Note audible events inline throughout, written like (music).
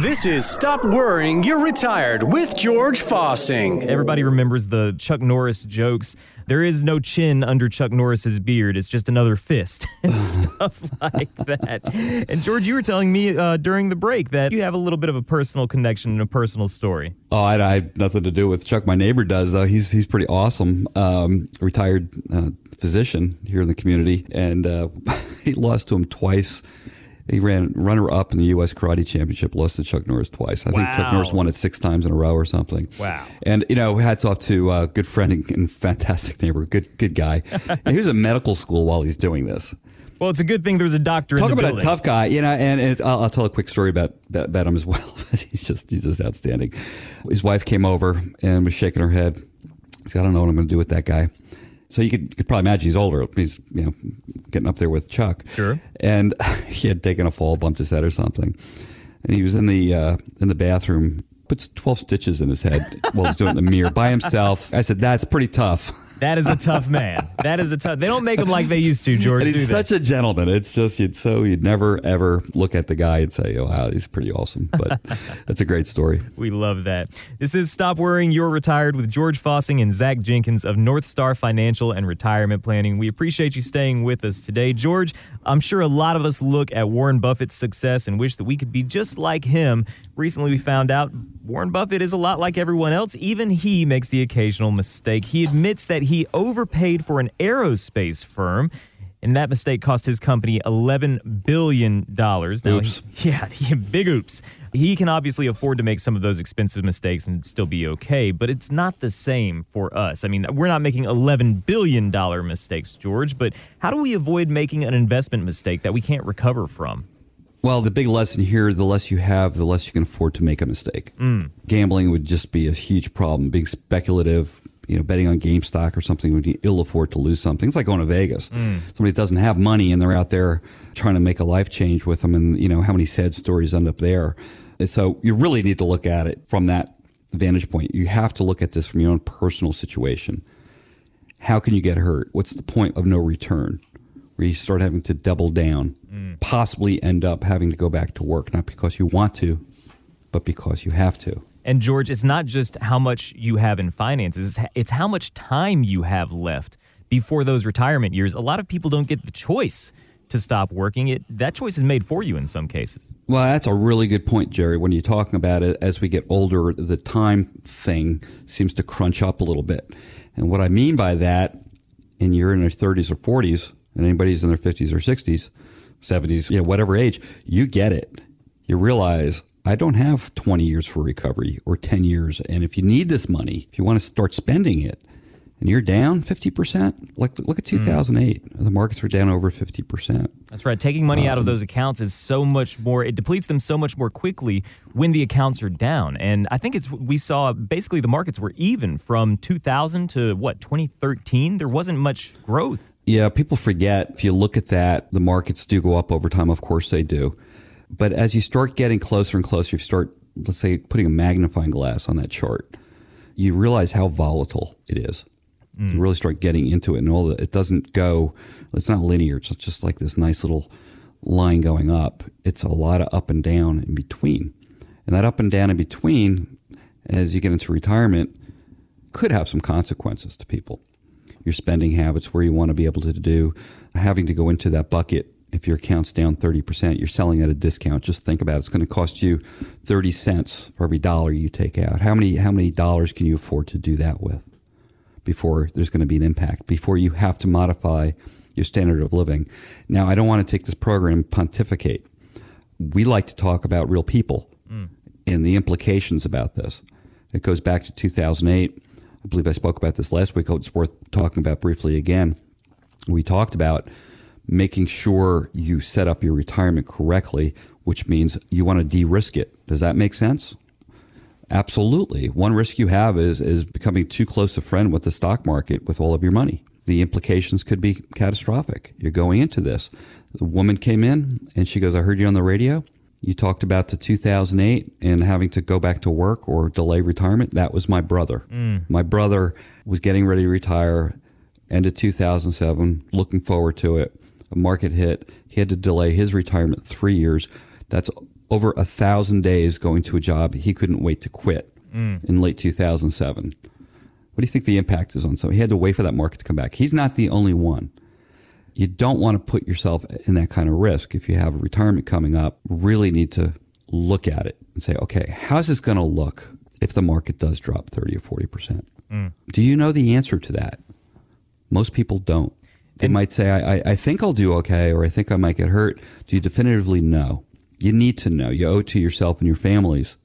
This is Stop Worrying, You're Retired with George Fossing. Everybody remembers the Chuck Norris jokes. There is no chin under Chuck Norris's beard. It's just another fist (laughs) and stuff like that. And George, you were telling me uh, during the break that you have a little bit of a personal connection and a personal story. Oh, I, I have nothing to do with Chuck. My neighbor does though. He's he's pretty awesome. Um, retired uh, physician here in the community, and uh, (laughs) he lost to him twice. He ran runner up in the U.S. Karate Championship, lost to Chuck Norris twice. I think Chuck Norris won it six times in a row or something. Wow. And you know, hats off to uh, good friend and, and fantastic neighbor, good good guy. (laughs) he was at medical school while he's doing this. Well, it's a good thing there's a doctor Talk in the about building. a tough guy, you know. And, and I'll, I'll tell a quick story about, about about him as well. (laughs) he's just he's just outstanding. His wife came over and was shaking her head. Said, "I don't know what I'm going to do with that guy." So you could, you could probably imagine he's older. He's you know getting up there with Chuck. Sure. And (laughs) he had taken a fall, bumped his head or something, and he was in the uh, in the bathroom. Puts twelve stitches in his head (laughs) while he's doing the mirror by himself. I said, "That's pretty tough." That is a tough man. That is a tough. They don't make them like they used to, George. And he's such a gentleman. It's just you'd so you'd never ever look at the guy and say, "Oh, wow, he's pretty awesome." But (laughs) that's a great story. We love that. This is Stop Worrying, You're Retired with George Fossing and Zach Jenkins of North Star Financial and Retirement Planning. We appreciate you staying with us today. George, I'm sure a lot of us look at Warren Buffett's success and wish that we could be just like him. Recently, we found out Warren Buffett is a lot like everyone else. Even he makes the occasional mistake. He admits that he overpaid for an aerospace firm. And that mistake cost his company $11 billion. Now, Oops. (laughs) yeah, (laughs) yeah, big oops. He can obviously afford to make some of those expensive mistakes and still be okay, but it's not the same for us. I mean, we're not making $11 billion mistakes, George, but how do we avoid making an investment mistake that we can't recover from? Well, the big lesson here: the less you have, the less you can afford to make a mistake. Mm. Gambling would just be a huge problem. Being speculative, you know, betting on GameStop or something would you ill afford to lose something. It's like going to Vegas. Mm. Somebody that doesn't have money and they're out there trying to make a life change with them, and you know how many sad stories end up there. And so you really need to look at it from that vantage point. You have to look at this from your own personal situation. How can you get hurt? What's the point of no return? Where you start having to double down, mm. possibly end up having to go back to work, not because you want to, but because you have to. And George, it's not just how much you have in finances, it's, how much time you have left before those retirement years. A lot of people don't get the choice to stop working. It that choice is made for you in some cases. Well, that's a really good point, Jerry. When you're talking about it, as we get older, the time thing seems to crunch up a little bit. And what I mean by that, and you're in your 30s or 40s, and anybody's in their 50s or 60s, 70s, you know, whatever age, you get it. You realize I don't have 20 years for recovery or 10 years. And if you need this money, if you want to start spending it, and you're down 50%, like look at hmm. 2008. The markets were down over 50%. That's right. Taking money out of um, those accounts is so much more. It depletes them so much more quickly when the accounts are down. And I think it's we saw basically the markets were even from 2000 to what 2013. There wasn't much growth. Yeah, people forget. If you look at that, the markets do go up over time. Of course they do. But as you start getting closer and closer, you start, let's say, putting a magnifying glass on that chart, you realize how volatile it is. You mm. really start getting into it, and all the, it doesn't go. It's not linear. It's just like this nice little line going up. It's a lot of up and down in between, and that up and down in between, as you get into retirement, could have some consequences to people your spending habits, where you want to be able to do, having to go into that bucket. If your account's down 30%, you're selling at a discount. Just think about it. It's going to cost you 30 cents for every dollar you take out. How many, how many dollars can you afford to do that with before there's going to be an impact, before you have to modify your standard of living? Now, I don't want to take this program and pontificate. We like to talk about real people mm. and the implications about this. It goes back to 2008. I believe I spoke about this last week. It's worth talking about briefly again. We talked about making sure you set up your retirement correctly, which means you want to de-risk it. Does that make sense? Absolutely. One risk you have is is becoming too close a friend with the stock market with all of your money. The implications could be catastrophic. You're going into this. The woman came in and she goes, "I heard you on the radio. You talked about the 2008 and having to go back to work or delay retirement. That was my brother. Mm. My brother was getting ready to retire end of 2007, looking forward to it. A market hit. He had to delay his retirement three years. That's over a thousand days going to a job he couldn't wait to quit mm. in late 2007. What do you think the impact is on some? He had to wait for that market to come back. He's not the only one. You don't want to put yourself in that kind of risk. If you have a retirement coming up, really need to look at it and say, okay, how's this going to look if the market does drop 30 or 40%? Mm. Do you know the answer to that? Most people don't. They And- might say, I, I, I think I'll do okay, or I think I might get hurt. Do you definitively know? You need to know. You owe it to yourself and your families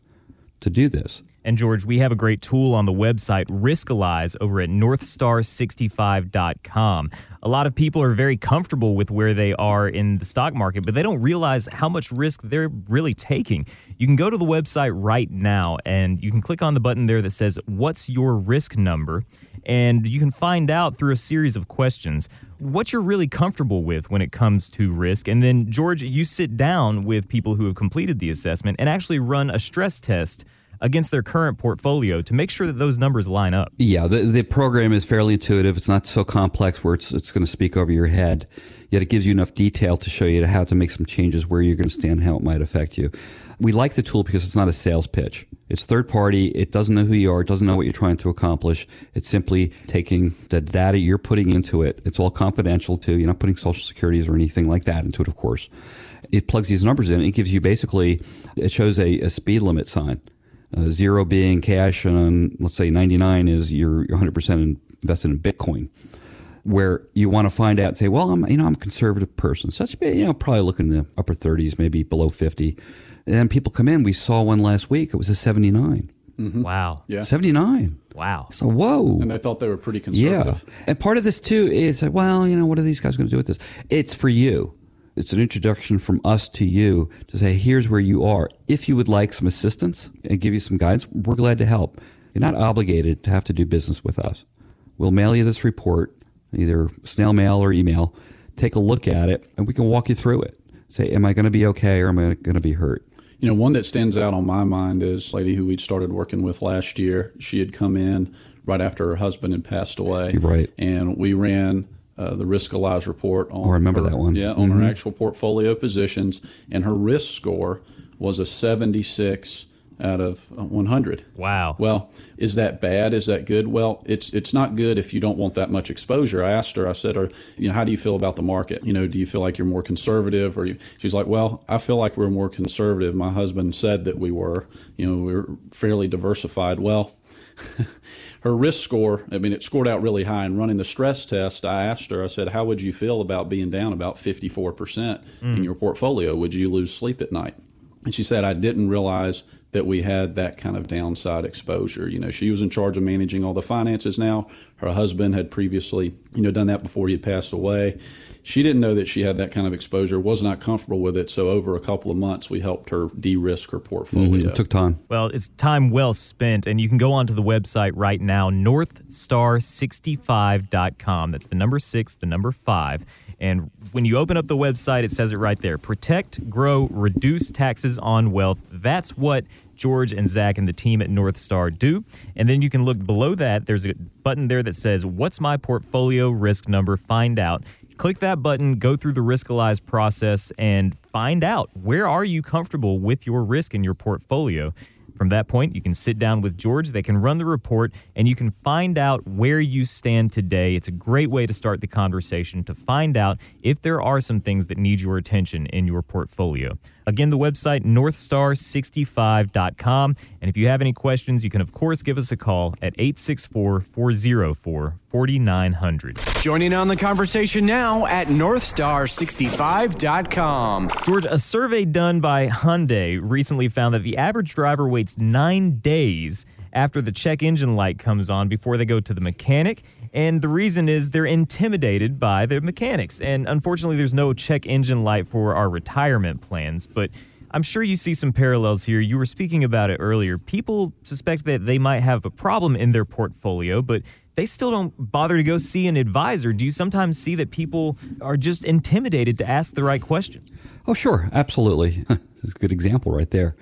to do this. And George, we have a great tool on the website Riskalyze over at northstar65.com. A lot of people are very comfortable with where they are in the stock market, but they don't realize how much risk they're really taking. You can go to the website right now and you can click on the button there that says, What's your risk number? And you can find out through a series of questions what you're really comfortable with when it comes to risk. And then, George, you sit down with people who have completed the assessment and actually run a stress test against their current portfolio to make sure that those numbers line up. Yeah, the, the program is fairly intuitive. It's not so complex where it's, it's going to speak over your head, yet it gives you enough detail to show you how to make some changes where you're going to stand, how it might affect you. We like the tool because it's not a sales pitch. It's third party. It doesn't know who you are. It doesn't know what you're trying to accomplish. It's simply taking the data you're putting into it. It's all confidential too. You're not putting social securities or anything like that into it, of course. It plugs these numbers in. It gives you basically, it shows a, a speed limit sign. Uh, zero being cash, and let's say 99 is you're 100% invested in Bitcoin, where you want to find out and say, well, I'm, you know, I'm a conservative person. So that's, you know, probably looking in the upper 30s, maybe below 50. And then people come in. We saw one last week. It was a 79. Mm-hmm. Wow. Yeah. 79. Wow. So, whoa. And they thought they were pretty conservative. Yeah. conservative. And part of this too is like, well, you know, what are these guys going to do with this? It's for you. It's an introduction from us to you to say, here's where you are. If you would like some assistance and give you some guidance, we're glad to help. You're not obligated to have to do business with us. We'll mail you this report, either snail mail or email. Take a look at it and we can walk you through it. Say, am I going to be okay or am I going to be hurt? You know, one that stands out on my mind is a lady who we'd started working with last year. She had come in right after her husband had passed away. Right. And we ran uh, the Riskalyze report on. Oh, I remember her- that one. Yeah, on her actual portfolio positions, and her risk score was a 76 out of uh, 100. Wow. Well, is that bad? Is that good? Well, it's it's not good if you don't want that much exposure. I asked her. I said, "Or you know, how do you feel about the market? You know, do you feel like you're more conservative?" Or you, she's like, "Well, I feel like we're more conservative. My husband said that we were. You know, we we're fairly diversified." Well. (laughs) her risk score, I mean, it scored out really high. And running the stress test, I asked her, I said, How would you feel about being down about 54% in your portfolio? Would you lose sleep at night? And she said, I didn't realize that we had that kind of downside exposure. You know, she was in charge of managing all the finances now. Her husband had previously, you know, done that before he had passed away. She didn't know that she had that kind of exposure, was not comfortable with it. So over a couple of months, we helped her de-risk her portfolio. Mm-hmm. It took time. Well, it's time well spent, and you can go onto the website right now, northstar65.com. That's the number six, the number five. And when you open up the website, it says it right there protect, grow, reduce taxes on wealth. That's what George and Zach and the team at North Star do. And then you can look below that. There's a button there that says, What's my portfolio risk number? Find out. Click that button, go through the Riskalyze process, and find out where are you comfortable with your risk in your portfolio. From that point, you can sit down with George. They can run the report and you can find out where you stand today. It's a great way to start the conversation to find out if there are some things that need your attention in your portfolio. Again, the website northstar65.com. And if you have any questions, you can, of course, give us a call at 864 404 4900. Joining on the conversation now at northstar65.com. George, a survey done by Hyundai recently found that the average driver waits nine days after the check engine light comes on before they go to the mechanic. And the reason is they're intimidated by the mechanics. And unfortunately, there's no check engine light for our retirement plans. But I'm sure you see some parallels here. You were speaking about it earlier. People suspect that they might have a problem in their portfolio, but they still don't bother to go see an advisor. Do you sometimes see that people are just intimidated to ask the right questions? Oh, sure. Absolutely. (laughs) That's a good example right there.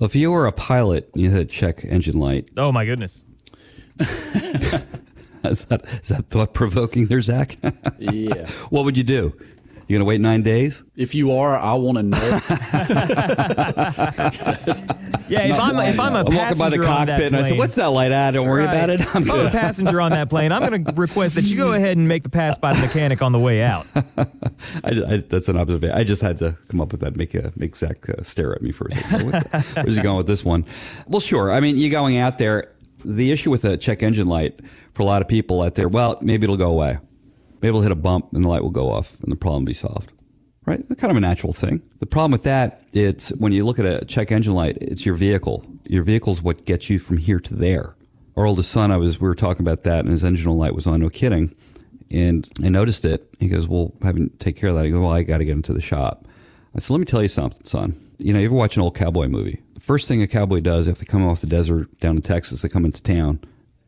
Well, if you were a pilot and you had a check engine light, Oh my goodness. (laughs) is that, is that thought provoking there, Zach? (laughs) Yeah. what would you do? You gonna wait nine days? If you are, I want to know. (laughs) Yeah, if I'm if I'm a I'm walking by the cockpit and I said, "What's that light at? Don't worry about it. I'm if I'm a passenger on that plane, I'm going (laughs) to request that you go ahead and make the pass by the mechanic on the way out. (laughs) I, I, that's an observation. I just had to come up with that, make a, make Zach uh, stare at me for a second. The- Where's he going with this one? Well, sure. I mean, you're going out there. The issue with a check engine light for a lot of people out there, well, maybe it'll go away. Maybe it'll hit a bump and the light will go off and the problem will be solved. Right? That's kind of a natural thing. The problem with that, it's when you look at a check engine light, it's your vehicle. Your vehicle's what gets you from here to there. Our oldest son, I was, we were talking about that and his engine light was on, no kidding. And I noticed it. He goes, Well, having to take care of that. I go, Well, I got to get into the shop. I said, Let me tell you something, son. You know, you ever watch an old cowboy movie? The first thing a cowboy does if they come off the desert down in Texas, they come into town,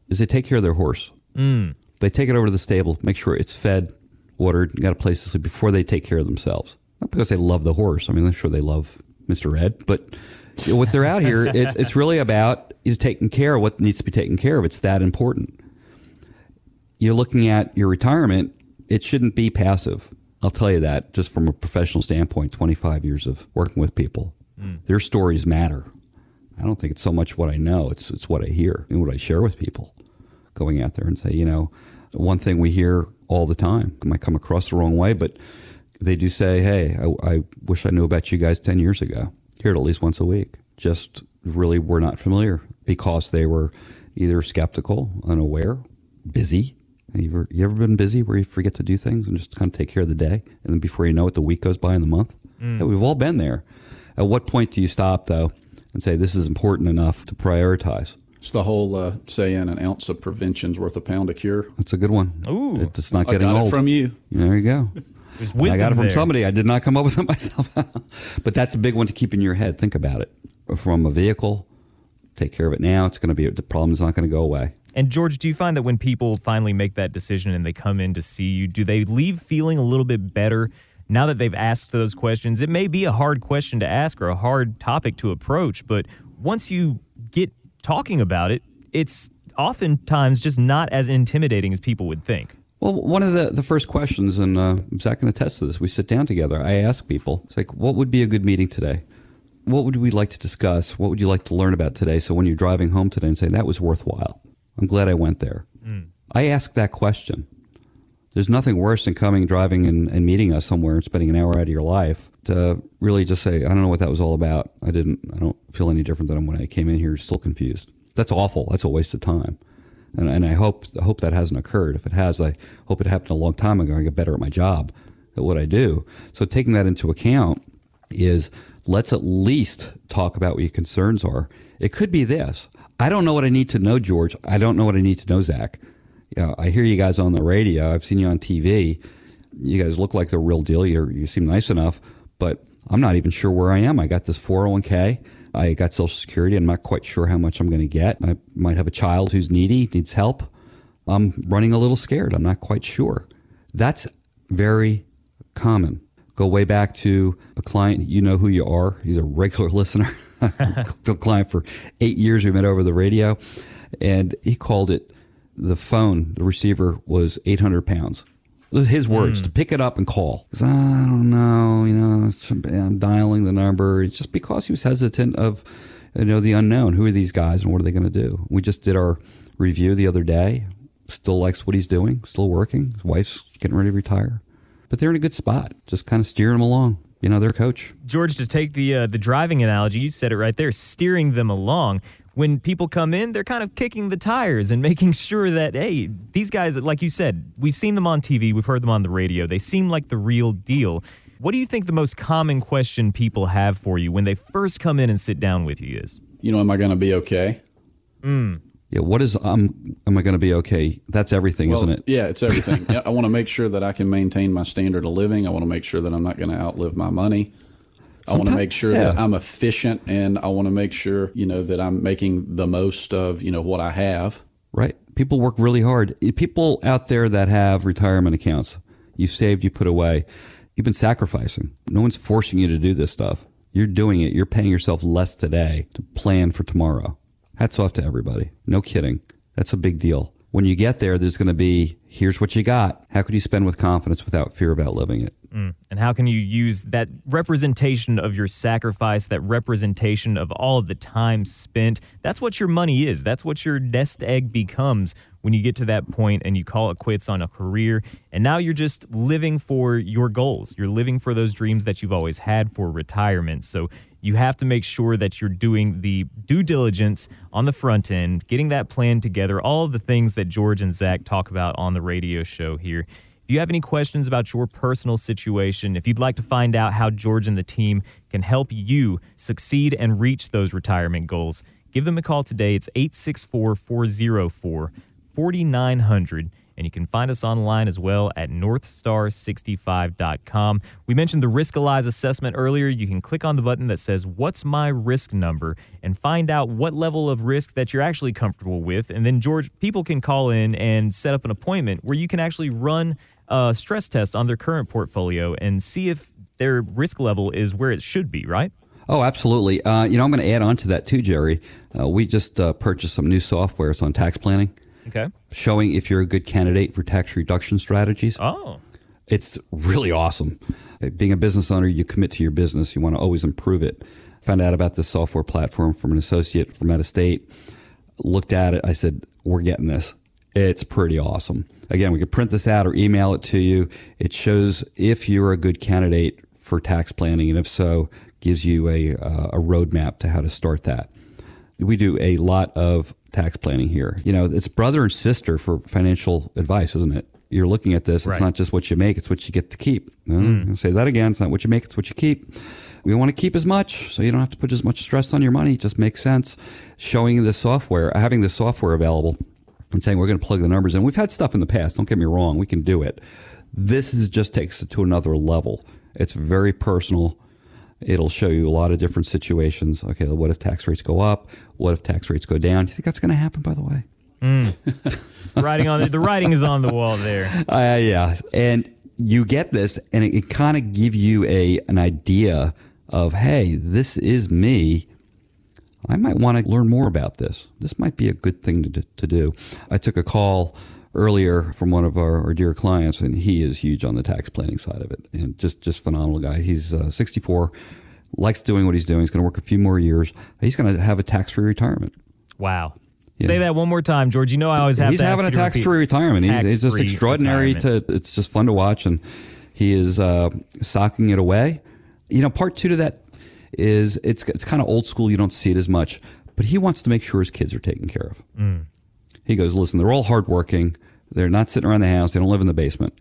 is they take care of their horse. Mm. They take it over to the stable, make sure it's fed, watered, got a place to sleep before they take care of themselves. Not because they love the horse. I mean, I'm sure they love Mr. Ed, but what they're out here, it's, it's really about you know, taking care of what needs to be taken care of. It's that important you're looking at your retirement, it shouldn't be passive. I'll tell you that just from a professional standpoint, 25 years of working with people. Mm. Their stories matter. I don't think it's so much what I know, it's, it's what I hear and what I share with people. Going out there and say, you know, one thing we hear all the time, it might come across the wrong way, but they do say, hey, I, I wish I knew about you guys 10 years ago. Hear it at least once a week. Just really were not familiar because they were either skeptical, unaware, busy. You ever, you ever been busy where you forget to do things and just kind of take care of the day? And then before you know it, the week goes by and the month? Mm. Yeah, we've all been there. At what point do you stop, though, and say, this is important enough to prioritize? It's the whole uh, saying: "An ounce of prevention's worth a pound of cure." That's a good one. Ooh. It's not I getting got old. it from you. There you go. (laughs) There's I got it from there. somebody. I did not come up with it (laughs) myself. but that's a big one to keep in your head. Think about it. From a vehicle, take care of it now. It's going to be, the problem is not going to go away. And George, do you find that when people finally make that decision and they come in to see you, do they leave feeling a little bit better now that they've asked those questions? It may be a hard question to ask or a hard topic to approach, but once you get talking about it, it's oftentimes just not as intimidating as people would think. Well, one of the, the first questions, and uh, Zach can attest to this, we sit down together. I ask people, it's like, what would be a good meeting today? What would we like to discuss? What would you like to learn about today? So when you're driving home today and say, that was worthwhile, I'm glad I went there. I ask that question. There's nothing worse than coming, driving, and, and meeting us somewhere and spending an hour out of your life to really just say, I don't know what that was all about. I didn't, I don't feel any different than when I came in here, still confused. That's awful. That's a waste of time. And, and I hope, I hope that hasn't occurred. If it has, I hope it happened a long time ago. I get better at my job, at what I do. So taking that into account is let's at least talk about what your concerns are. It could be this. I don't know what I need to know, George. I don't know what I need to know, Zach. Yeah, I hear you guys on the radio. I've seen you on TV. You guys look like the real deal. you you seem nice enough, but I'm not even sure where I am. I got this 401k. I got Social Security. I'm not quite sure how much I'm going to get. I might have a child who's needy, needs help. I'm running a little scared. I'm not quite sure. That's very common. Go way back to a client. You know who you are. He's a regular (laughs) listener. a (laughs) client for eight years. We met over the radio, and he called it the phone. The receiver was 800 pounds. His words to pick it up and call. I don't know. You know, I'm dialing the number. It's just because he was hesitant of, you know, the unknown. Who are these guys and what are they going to do? We just did our review the other day. Still likes what he's doing. Still working. His wife's getting ready to retire, but they're in a good spot. Just kind of steering them along. You know, their coach. George, to take the uh, the driving analogy, you said it right there, steering them along. When people come in, they're kind of kicking the tires and (laughs) making sure that hey, these guys, like you said, we've seen them on TV, we've heard them on the radio. They seem like the real deal. What do you think the most common question people have for you when they first come in and sit down with you is? You know, am I going to be okay? Yeah. What is um? Am I going to be okay? That's everything, Well, isn't it? Yeah, it's everything. (laughs) I want to make sure that I can maintain my standard of living. I want to make sure that I'm not going to outlive my money. I want to make sure that. I'm efficient and I want to make sure, you know, that I'm making the most of, you know, what I have. Right. People work really hard. People out there that have retirement accounts, you saved, you put away, you've been sacrificing. No one's forcing you to do this stuff. You're doing it. You're paying yourself less today to plan for tomorrow. Hats off to everybody. No kidding. That's a big deal. When you get there, there's going to be Here's what you got. How could you spend with confidence without fear of outliving it? Mm. And how can you use that representation of your sacrifice, that representation of all of the time spent? That's what your money is. That's what your nest egg becomes when you get to that point and you call it quits on a career. And now you're just living for your goals. You're living for those dreams that you've always had for retirement. So you have to make sure that you're doing the due diligence on the front end, getting that plan together, all the things that George and Zach talk about on the radio show here. If you have any questions about your personal situation, if you'd like to find out how George and the team can help you succeed and reach those retirement goals, give them a call today. It's 864 404 4900 and you can find us online as well at northstar65.com. We mentioned the Riskalyze assessment earlier. You can click on the button that says, What's my risk number? and find out what level of risk that you're actually comfortable with. And then, George, people can call in and set up an appointment where you can actually run a stress test on their current portfolio and see if their risk level is where it should be, right? Oh, absolutely. Uh, you know, I'm going to add on to that too, Jerry. Uh, we just uh, purchased some new software. It's on tax planning. Okay. Showing if you're a good candidate for tax reduction strategies. Oh. It's really awesome. Being a business owner, you commit to your business. You want to always improve it. Found out about this software platform from an associate from out of state. Looked at it. I said, we're getting this. It's pretty awesome. Again, we could print this out or email it to you. It shows if you're a good candidate for tax planning, and if so, gives you a, uh, a roadmap to how to start that. We do a lot of tax planning here. You know, it's brother and sister for financial advice, isn't it? You're looking at this. It's right. not just what you make; it's what you get to keep. Mm. Say that again. It's not what you make; it's what you keep. We want to keep as much, so you don't have to put as much stress on your money. It just makes sense. Showing the software, having the software available, and saying we're going to plug the numbers in. We've had stuff in the past. Don't get me wrong; we can do it. This is just takes it to another level. It's very personal. It'll show you a lot of different situations. Okay, what if tax rates go up? What if tax rates go down? Do you think that's going to happen? By the way, mm. (laughs) writing on the, the writing is on the wall there. Uh, yeah, and you get this, and it, it kind of give you a an idea of hey, this is me. I might want to learn more about this. This might be a good thing to, to do. I took a call earlier from one of our, our, dear clients, and he is huge on the tax planning side of it, and just just phenomenal guy. He's uh, 64, likes doing what he's doing. He's going to work a few more years. He's going to have a tax free retirement. Wow. Say that one more time, George. You know I always have. He's having a tax free retirement. He's, he's, just extraordinary. Retirement. To it's just fun to watch, and he is uh, socking it away. You know, part two to that is it's it's kind of old school. You don't see it as much, but he wants to make sure his kids are taken care of. Mm. He goes, listen, they're all hardworking. They're not sitting around the house. They don't live in the basement.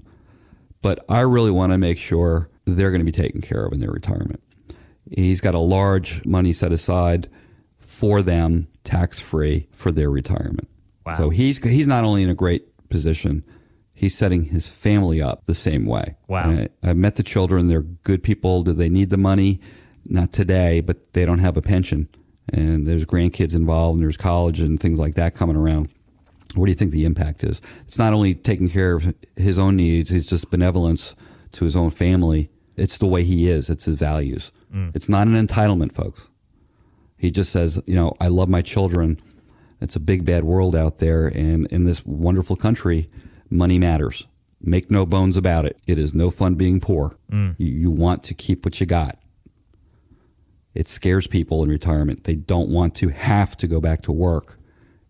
But I really want to make sure they're going to be taken care of in their retirement. He's got a large money set aside for them, tax free, for their retirement. Wow. So he's he's not only in a great position, he's setting his family up the same way. Wow. I, I met the children. They're good people. Do they need the money? Not today, but they don't have a pension. And there's grandkids involved, and there's college and things like that coming around. What do you think the impact is? It's not only taking care of his own needs, it's just benevolence to his own family. It's the way he is, it's his values. Mm. It's not an entitlement, folks. He just says, you know, I love my children. It's a big, bad world out there. And in this wonderful country, money matters. Make no bones about it. It is no fun being poor. Mm. You, you want to keep what you got. It scares people in retirement. They don't want to have to go back to work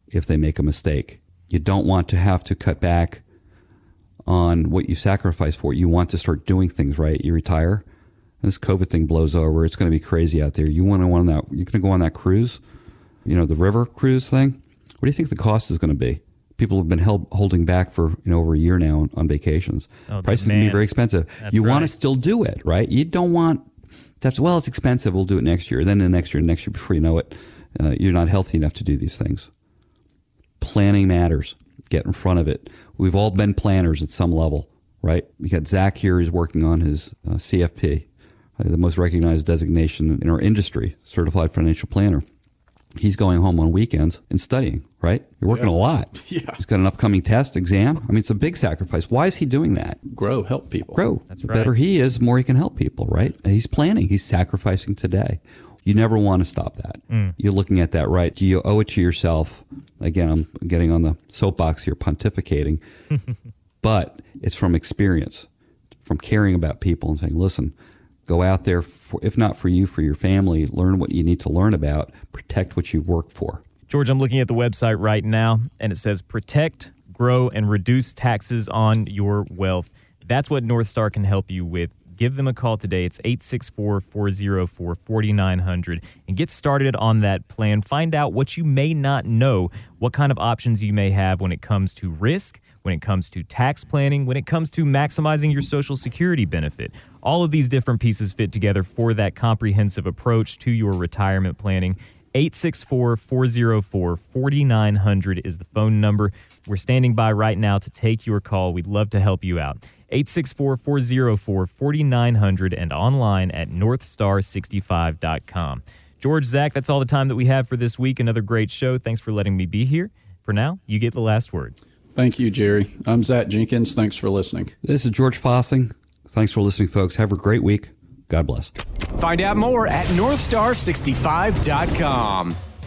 if they make a mistake. You don't want to have to cut back on what you sacrifice for. You want to start doing things right. You retire. This COVID thing blows over. It's going to be crazy out there. You want to go on that? You're going to go on that cruise? You know, the river cruise thing. What do you think the cost is going to be? People have been held, holding back for you know over a year now on, on vacations. Oh, Prices can be very expensive. That's you right. want to still do it, right? You don't want that's well, it's expensive. We'll do it next year. Then the next year, next year, before you know it, uh, you're not healthy enough to do these things. Planning matters. Get in front of it. We've all been planners at some level, right? We got Zach here. He's working on his uh, CFP, uh, the most recognized designation in our industry, Certified Financial Planner. He's going home on weekends and studying, right? You're working Yeah. a lot. (laughs) Yeah. He's got an upcoming test, exam. I mean, it's a big sacrifice. Why is he doing that? Grow, help people. grow. That's the right. better he is, the more he can help people, right? And he's planning, he's sacrificing today. You never want to stop that. Mm. You're looking at that, right? Do you owe it to yourself? Again, I'm getting on the soapbox here, pontificating. (laughs) but it's from experience, from caring about people and saying, listen, go out there, for, if not for you, for your family, learn what you need to learn about, protect what you work for. George, I'm looking at the website right now, and it says protect, grow, and reduce taxes on your wealth. That's what North Star can help you with. Give them a call today. It's 864 404 4900 and get started on that plan. Find out what you may not know, what kind of options you may have when it comes to risk, when it comes to tax planning, when it comes to maximizing your Social Security benefit. All of these different pieces fit together for that comprehensive approach to your retirement planning. 864 404 4900 is the phone number. We're standing by right now to take your call. We'd love to help you out. 864 404 4900 and online at northstar65.com. George, Zach, that's all the time that we have for this week. Another great show. Thanks for letting me be here. For now, you get the last word. Thank you, Jerry. I'm Zach Jenkins. Thanks for listening. This is George Fossing. Thanks for listening, folks. Have a great week. God bless. Find out more at northstar65.com.